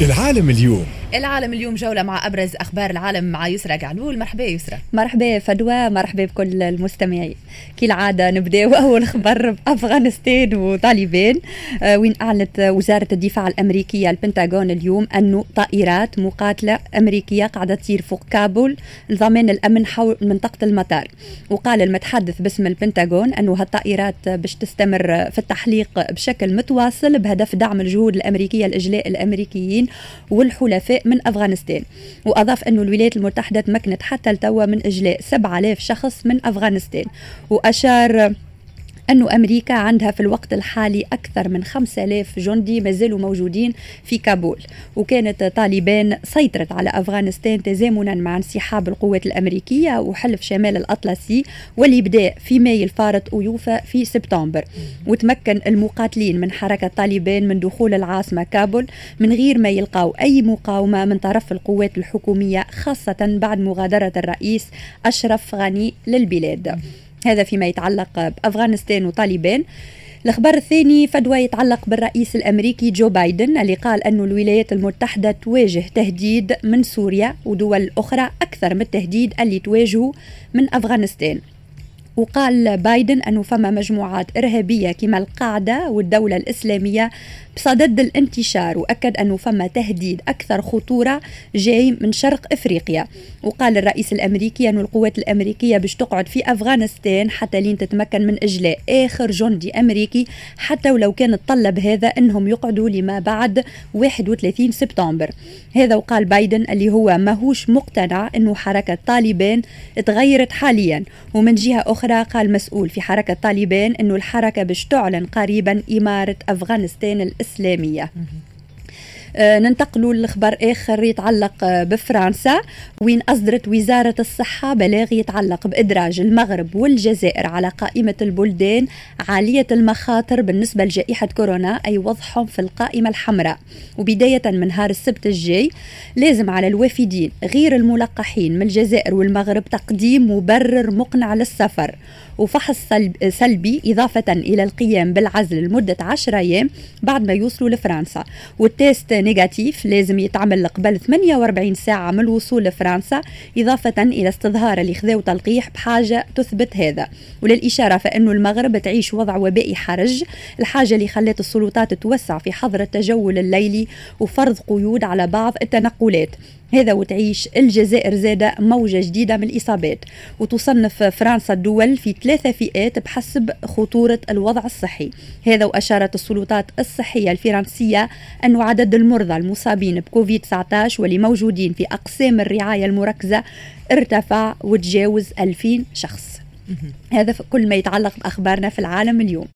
العالم اليوم. العالم اليوم جولة مع أبرز أخبار العالم مع يسرى قعلول مرحبا يسرى. مرحبا فدوى مرحبا بكل المستمعين. كالعادة نبداو أول خبر بأفغانستان وطالبان آه، وين أعلنت وزارة الدفاع الأمريكية البنتاغون اليوم أنه طائرات مقاتلة أمريكية قاعدة تطير فوق كابول لضمان الأمن حول منطقة المطار. وقال المتحدث باسم البنتاغون أنه هالطائرات باش تستمر في التحليق بشكل متواصل بهدف دعم الجهود الأمريكية لإجلاء الأمريكيين والحلفاء من أفغانستان. وأضاف أن الولايات المتحدة تمكنت حتى التوا من إجلاء 7000 شخص من أفغانستان. وأشار أن أمريكا عندها في الوقت الحالي أكثر من 5000 جندي ما زالوا موجودين في كابول. وكانت طالبان سيطرت على أفغانستان تزامنا مع انسحاب القوات الأمريكية وحلف شمال الأطلسي واللي بدأ في ماي الفارط ويوفى في سبتمبر. وتمكن المقاتلين من حركة طالبان من دخول العاصمة كابول من غير ما يلقاو أي مقاومة من طرف القوات الحكومية خاصة بعد مغادرة الرئيس أشرف غني للبلاد. هذا فيما يتعلق بأفغانستان وطالبان. الخبر الثاني فدوى يتعلق بالرئيس الأمريكي جو بايدن اللي قال أن الولايات المتحدة تواجه تهديد من سوريا ودول أخرى أكثر من التهديد اللي تواجهه من أفغانستان. وقال بايدن أنه فما مجموعات إرهابية كما القاعدة والدولة الإسلامية بصدد الانتشار وأكد أنه فما تهديد أكثر خطورة جاي من شرق إفريقيا. وقال الرئيس الأمريكي أن القوات الأمريكية باش تقعد في أفغانستان حتى لين تتمكن من إجلاء آخر جندي أمريكي حتى ولو كان الطلب هذا أنهم يقعدوا لما بعد 31 سبتمبر. هذا وقال بايدن اللي هو ماهوش مقتنع أنه حركة طالبان تغيرت حاليا. ومن جهة أخرى قال مسؤول في حركة طالبان أنه الحركة باش تعلن قريبا إمارة أفغانستان الإسلامية. آه، ننتقلوا لخبر آخر يتعلق آه، بفرنسا وين أصدرت وزارة الصحة بلاغ يتعلق بإدراج المغرب والجزائر على قائمة البلدان عالية المخاطر بالنسبة لجائحة كورونا أي وضعهم في القائمة الحمراء. وبداية من نهار السبت الجاي لازم على الوافدين غير الملقحين من الجزائر والمغرب تقديم مبرر مقنع للسفر. وفحص سلبي إضافة إلى القيام بالعزل لمدة 10 أيام بعد ما يوصلوا لفرنسا. وال test négatif لازم يتعمل قبل 48 ساعة من الوصول لفرنسا إضافة إلى استظهار اللي خذاو تلقيح بحاجة تثبت هذا. وللإشارة فإن المغرب تعيش وضع وبائي حرج الحاجة اللي خلت السلطات توسع في حظر التجول الليلي وفرض قيود على بعض التنقلات. هذا وتعيش الجزائر زادة موجة جديدة من الإصابات. وتصنف فرنسا الدول في ثلاثة فئات بحسب خطورة الوضع الصحي. هذا وأشارت السلطات الصحية الفرنسية أن عدد المرضى المصابين بكوفيد 19 واللي موجودين في أقسام الرعاية المركزة ارتفع وتجاوز 2000 شخص. هذا كل ما يتعلق بأخبارنا في العالم اليوم.